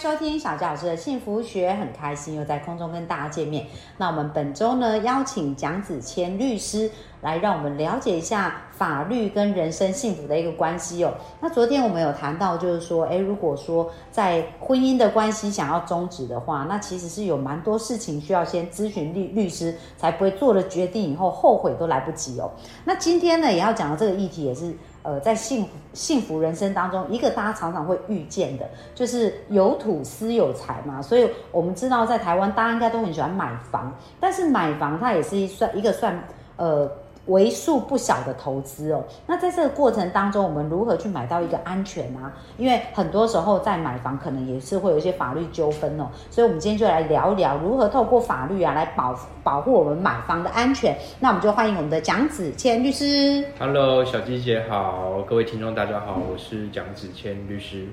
收听小纪老师的幸福学，很开心又在空中跟大家见面。那我们本周呢，邀请蒋子谦律师来让我们了解一下法律跟人生幸福的一个关系哦。那昨天我们有谈到，就是说，诶，如果说在婚姻的关系想要终止的话，那其实是有蛮多事情需要先咨询律律师，才不会做了决定以后后悔都来不及哦。那今天呢，也要讲的这个议题也是。呃，在幸福幸福人生当中，一个大家常常会遇见的，就是有土私有财嘛。所以我们知道，在台湾，大家应该都很喜欢买房，但是买房它也是一算一个算呃。为数不小的投资哦，那在这个过程当中，我们如何去买到一个安全啊？因为很多时候在买房，可能也是会有一些法律纠纷哦，所以我们今天就来聊一聊如何透过法律啊来保保护我们买房的安全。那我们就欢迎我们的蒋子谦律师。Hello，小鸡姐好，各位听众大家好，我是蒋子谦律师。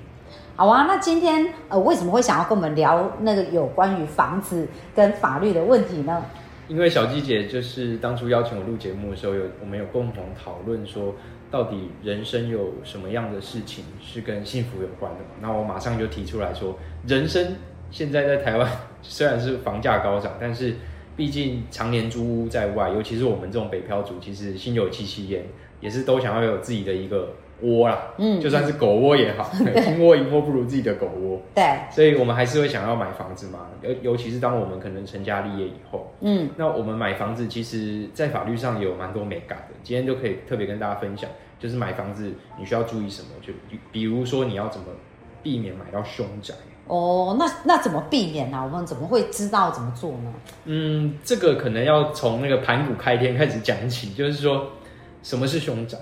好啊，那今天呃为什么会想要跟我们聊那个有关于房子跟法律的问题呢？因为小鸡姐就是当初邀请我录节目的时候，有我们有共同讨论说，到底人生有什么样的事情是跟幸福有关的嘛？那我马上就提出来说，人生现在在台湾虽然是房价高涨，但是毕竟常年租屋在外，尤其是我们这种北漂族，其实心有戚戚焉，也是都想要有自己的一个。窝啦，嗯，就算是狗窝也好，金窝银窝不如自己的狗窝。对，所以我们还是会想要买房子嘛，尤尤其是当我们可能成家立业以后，嗯，那我们买房子，其实在法律上有蛮多美感的。今天就可以特别跟大家分享，就是买房子你需要注意什么，就比如说你要怎么避免买到凶宅。哦，那那怎么避免呢？我们怎么会知道怎么做呢？嗯，这个可能要从那个盘古开天开始讲起，就是说什么是凶宅。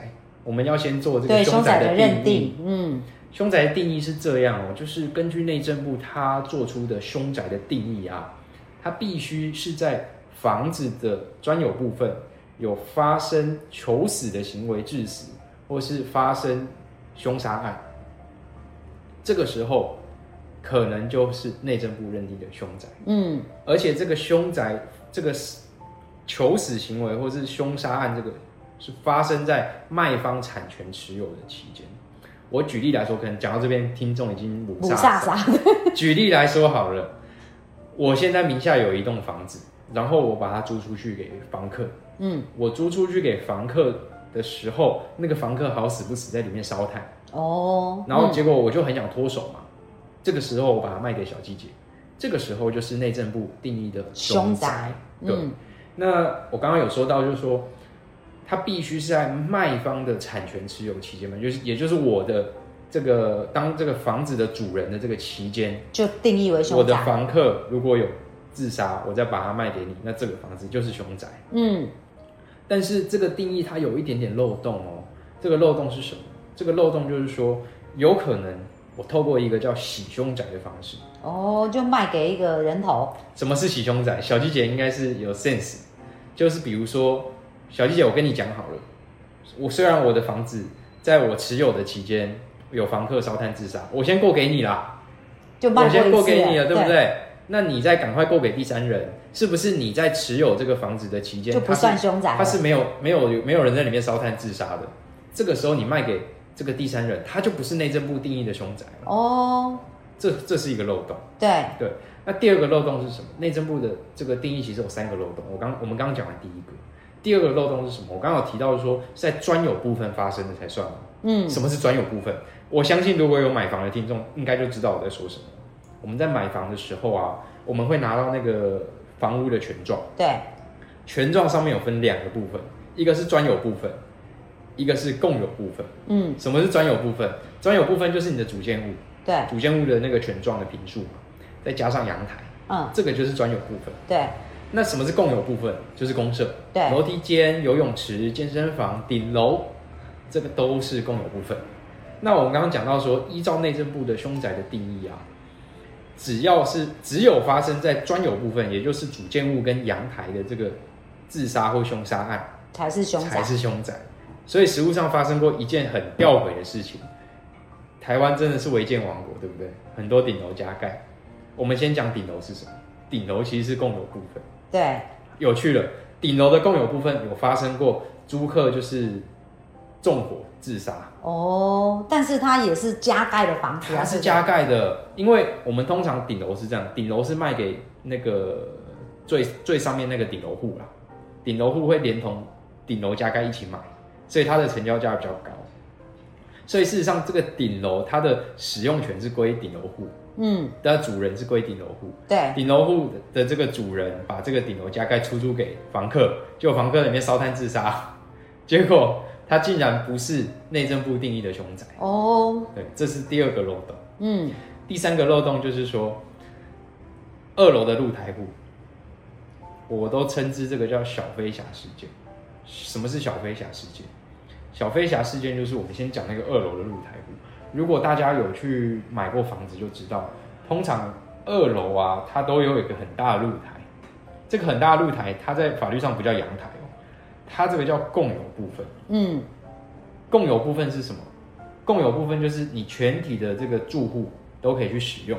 我们要先做这个凶宅的认定。嗯，凶宅的定义是这样哦，就是根据内政部他做出的凶宅的定义啊，它必须是在房子的专有部分有发生求死的行为致死，或是发生凶杀案，这个时候可能就是内政部认定的凶宅。嗯，而且这个凶宅这个求死行为或是凶杀案这个。是发生在卖方产权持有的期间。我举例来说，可能讲到这边，听众已经母杀杀。举例来说好了，我现在名下有一栋房子，然后我把它租出去给房客。嗯，我租出去给房客的时候，那个房客好死不死在里面烧炭。哦。然后结果我就很想脱手嘛，这个时候我把它卖给小季姐，这个时候就是内政部定义的凶宅。对。那我刚刚有说到，就是说。它必须是在卖方的产权持有期间嘛，就是也就是我的这个当这个房子的主人的这个期间，就定义为凶宅。我的房客如果有自杀，我再把它卖给你，那这个房子就是凶宅。嗯，但是这个定义它有一点点漏洞哦。这个漏洞是什么？这个漏洞就是说，有可能我透过一个叫洗凶宅的方式，哦，就卖给一个人头。什么是洗凶宅？小鸡姐应该是有 sense，就是比如说。小鸡姐，我跟你讲好了，我虽然我的房子在我持有的期间有房客烧炭自杀，我先过给你啦，就我先过给你了，对不对？那你再赶快过给第三人，是不是你在持有这个房子的期间就不算凶宅？他是没有没有没有人在里面烧炭自杀的，这个时候你卖给这个第三人，他就不是内政部定义的凶宅了。哦，这这是一个漏洞。对对，那第二个漏洞是什么？内政部的这个定义其实有三个漏洞，我刚我们刚刚讲完第一个。第二个漏洞是什么？我刚刚有提到说，在专有部分发生的才算嗯，什么是专有部分？我相信如果有买房的听众，应该就知道我在说什么。我们在买房的时候啊，我们会拿到那个房屋的权状。对，权状上面有分两个部分，一个是专有部分，一个是共有部分。嗯，什么是专有部分？专有部分就是你的主建物。对，主建物的那个权状的平数嘛，再加上阳台。嗯，这个就是专有部分。对。那什么是共有部分？就是公社，对，楼梯间、游泳池、健身房、顶楼，这个都是共有部分。那我们刚刚讲到说，依照内政部的凶宅的定义啊，只要是只有发生在专有部分，也就是主建物跟阳台的这个自杀或凶杀案，才是凶才是凶宅。所以实物上发生过一件很吊诡的事情，台湾真的是违建王国，对不对？很多顶楼加盖。我们先讲顶楼是什么？顶楼其实是共有部分。对，有趣了，顶楼的共有部分有发生过租客就是纵火自杀。哦，但是它也是加盖的房子啊，它是加盖的，因为我们通常顶楼是这样，顶楼是卖给那个最最上面那个顶楼户啦，顶楼户会连同顶楼加盖一起买，所以它的成交价比较高。所以事实上，这个顶楼它的使用权是归顶楼户，嗯，的主人是归顶楼户，对，顶楼户的这个主人把这个顶楼加盖出租给房客，结果房客里面烧炭自杀，结果。他竟然不是内政部定义的凶宅哦，对，这是第二个漏洞。嗯，第三个漏洞就是说，二楼的露台户，我都称之这个叫小飞侠事件。什么是小飞侠事件？小飞侠事件就是我们先讲那个二楼的露台户。如果大家有去买过房子，就知道，通常二楼啊，它都有一个很大的露台。这个很大的露台，它在法律上不叫阳台。它这个叫共有部分。嗯，共有部分是什么？共有部分就是你全体的这个住户都可以去使用，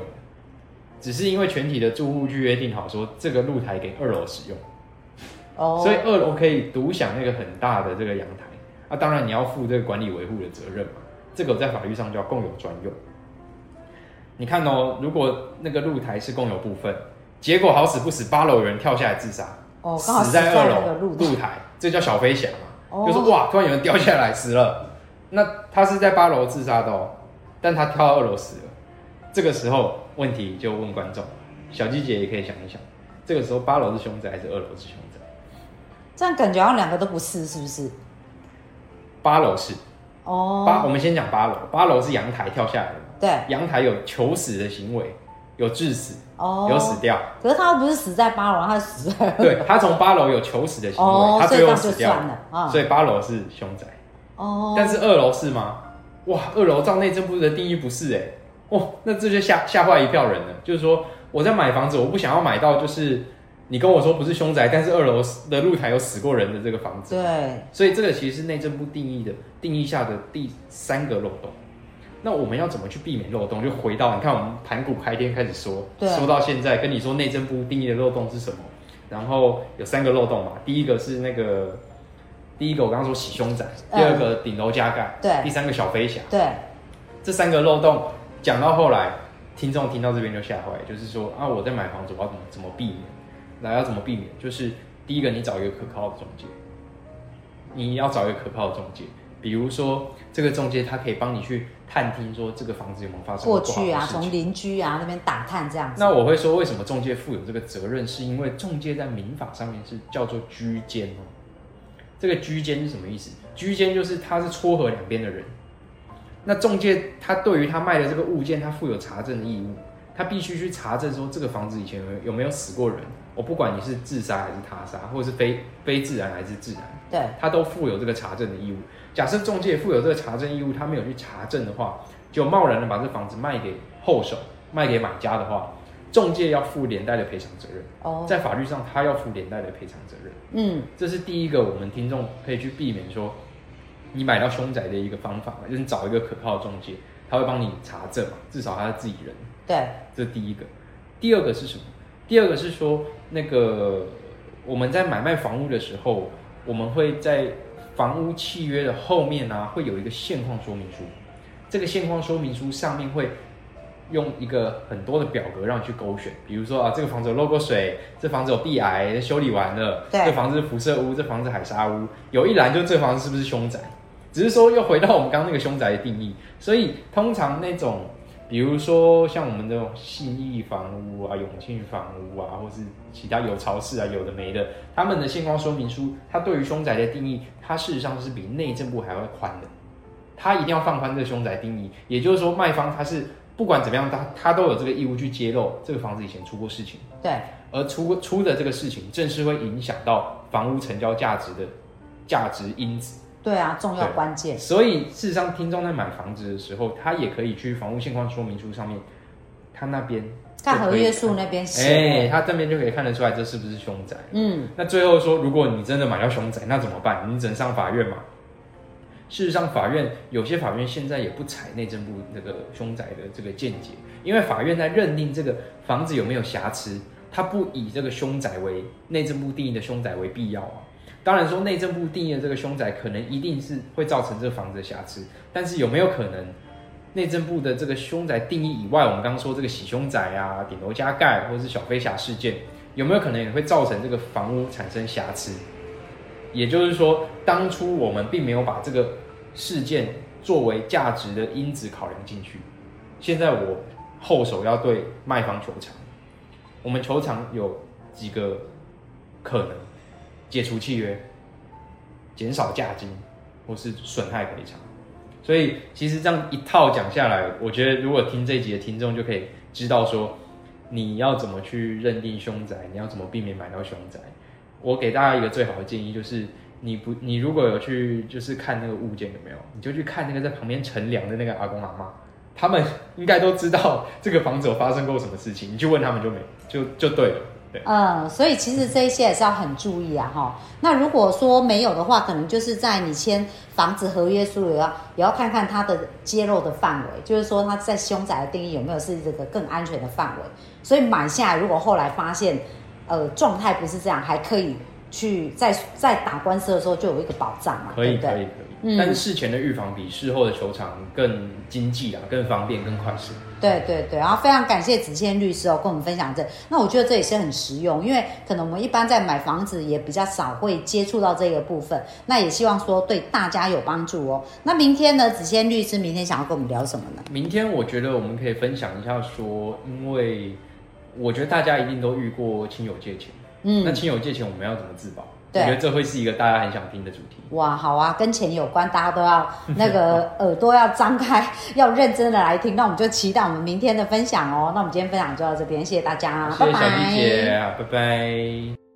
只是因为全体的住户去约定好说这个露台给二楼使用，哦，所以二楼可以独享那个很大的这个阳台。啊，当然你要负这个管理维护的责任嘛。这个在法律上叫共有专用。你看哦，如果那个露台是共有部分，结果好死不死八楼有人跳下来自杀，哦，死在二楼露台。这叫小飞侠嘛？就是哇，突然有人掉下来死了，那他是在八楼自杀的哦，但他跳到二楼死了。这个时候问题就问观众，小鸡姐也可以想一想，这个时候八楼是凶宅还是二楼是凶宅？这样感觉好像两个都不是，是不是？八楼是哦，八我们先讲八楼，八楼是阳台跳下来的，对，阳台有求死的行为。有致死，哦，有死掉，可是他又不是死在八楼，他死在对他从八楼有求死的行为，他最后死掉了，所以八楼是凶宅，哦，但是二楼是吗？哇，二楼照内政部的定义不是哎，哇，那这就吓吓坏一票人了，就是说我在买房子，我不想要买到就是你跟我说不是凶宅，但是二楼的露台有死过人的这个房子，对，所以这个其实是内政部定义的定义下的第三个漏洞。那我们要怎么去避免漏洞？就回到你看，我们盘古开天开始说，说到现在，跟你说内政部定义的漏洞是什么？然后有三个漏洞嘛，第一个是那个，第一个我刚刚说洗凶宅，第二个顶楼加盖，对，第三个小飞侠，对，这三个漏洞讲到后来，听众听到这边就吓坏，就是说啊，我在买房子，我要怎么怎么避免？那要怎么避免？就是第一个，你找一个可靠的中介，你要找一个可靠的中介。比如说，这个中介他可以帮你去探听，说这个房子有没有发生过去啊，从邻居啊那边打探这样子。那我会说，为什么中介负有这个责任？是因为中介在民法上面是叫做居间哦。这个居间是什么意思？居间就是他是撮合两边的人。那中介他对于他卖的这个物件，他负有查证的义务，他必须去查证说这个房子以前有有没有死过人。我不管你是自杀还是他杀，或者是非非自然还是自然，对，他都负有这个查证的义务。假设中介负有这个查证义务，他没有去查证的话，就贸然的把这房子卖给后手、卖给买家的话，中介要负连带的赔偿责任。哦，在法律上，他要负连带的赔偿责任。嗯，这是第一个，我们听众可以去避免说，你买到凶宅的一个方法嘛，就是找一个可靠的中介，他会帮你查证嘛，至少他是自己人。对，这是第一个。第二个是什么？第二个是说，那个我们在买卖房屋的时候，我们会在。房屋契约的后面呢，会有一个现况说明书。这个现况说明书上面会用一个很多的表格让你去勾选，比如说啊，这个房子有漏过水，这房子有壁癌，修理完了，这房子辐射屋，这房子海沙屋，有一栏就这房子是不是凶宅？只是说又回到我们刚刚那个凶宅的定义，所以通常那种。比如说像我们这种信义房屋啊、永庆房屋啊，或是其他有超市啊、有的没的，他们的现况说明书，它对于凶宅的定义，它事实上是比内政部还要宽的。它一定要放宽这个凶宅定义，也就是说，卖方他是不管怎么样，他他都有这个义务去揭露这个房子以前出过事情。对，而出出的这个事情，正是会影响到房屋成交价值的价值因子。对啊，重要关键。所以事实上，听众在买房子的时候，他也可以去房屋现况说明书上面，他那边在合约书那边写，哎，他这边就可以看得出来这是不是凶宅。嗯，那最后说，如果你真的买到凶宅，那怎么办？你只能上法院嘛。事实上，法院有些法院现在也不采内政部这个凶宅的这个见解，因为法院在认定这个房子有没有瑕疵，他不以这个凶宅为内政部定义的凶宅为必要啊。当然说内政部定义的这个凶宅可能一定是会造成这房子的瑕疵，但是有没有可能内政部的这个凶宅定义以外，我们刚刚说这个洗凶宅啊、顶楼加盖或者是小飞侠事件，有没有可能也会造成这个房屋产生瑕疵？也就是说，当初我们并没有把这个事件作为价值的因子考量进去。现在我后手要对卖方求偿，我们求偿有几个可能：解除契约、减少价金，或是损害赔偿。所以，其实这样一套讲下来，我觉得如果听这一集的听众就可以知道说，你要怎么去认定凶宅，你要怎么避免买到凶宅。我给大家一个最好的建议，就是你不，你如果有去，就是看那个物件有没有，你就去看那个在旁边乘凉的那个阿公阿妈，他们应该都知道这个房子有发生过什么事情，你去问他们就没，就就对了。嗯，所以其实这一些也是要很注意啊，哈。那如果说没有的话，可能就是在你签房子合约书也要也要看看它的揭露的范围，就是说它在凶宅的定义有没有是这个更安全的范围。所以买下来，如果后来发现。呃，状态不是这样，还可以去在在打官司的时候就有一个保障嘛？可以，可以，可以。嗯，但是事前的预防比事后的球场更经济啊，更方便，更快速。对对对，然后非常感谢子谦律师哦，跟我们分享这。那我觉得这也是很实用，因为可能我们一般在买房子也比较少会接触到这个部分。那也希望说对大家有帮助哦。那明天呢，子谦律师明天想要跟我们聊什么呢？明天我觉得我们可以分享一下说，因为。我觉得大家一定都遇过亲友借钱，嗯，那亲友借钱我们要怎么自保？我觉得这会是一个大家很想听的主题。哇，好啊，跟钱有关，大家都要那个 耳朵要张开，要认真的来听。那我们就期待我们明天的分享哦。那我们今天分享就到这边，谢谢大家，谢谢小丽姐，拜拜。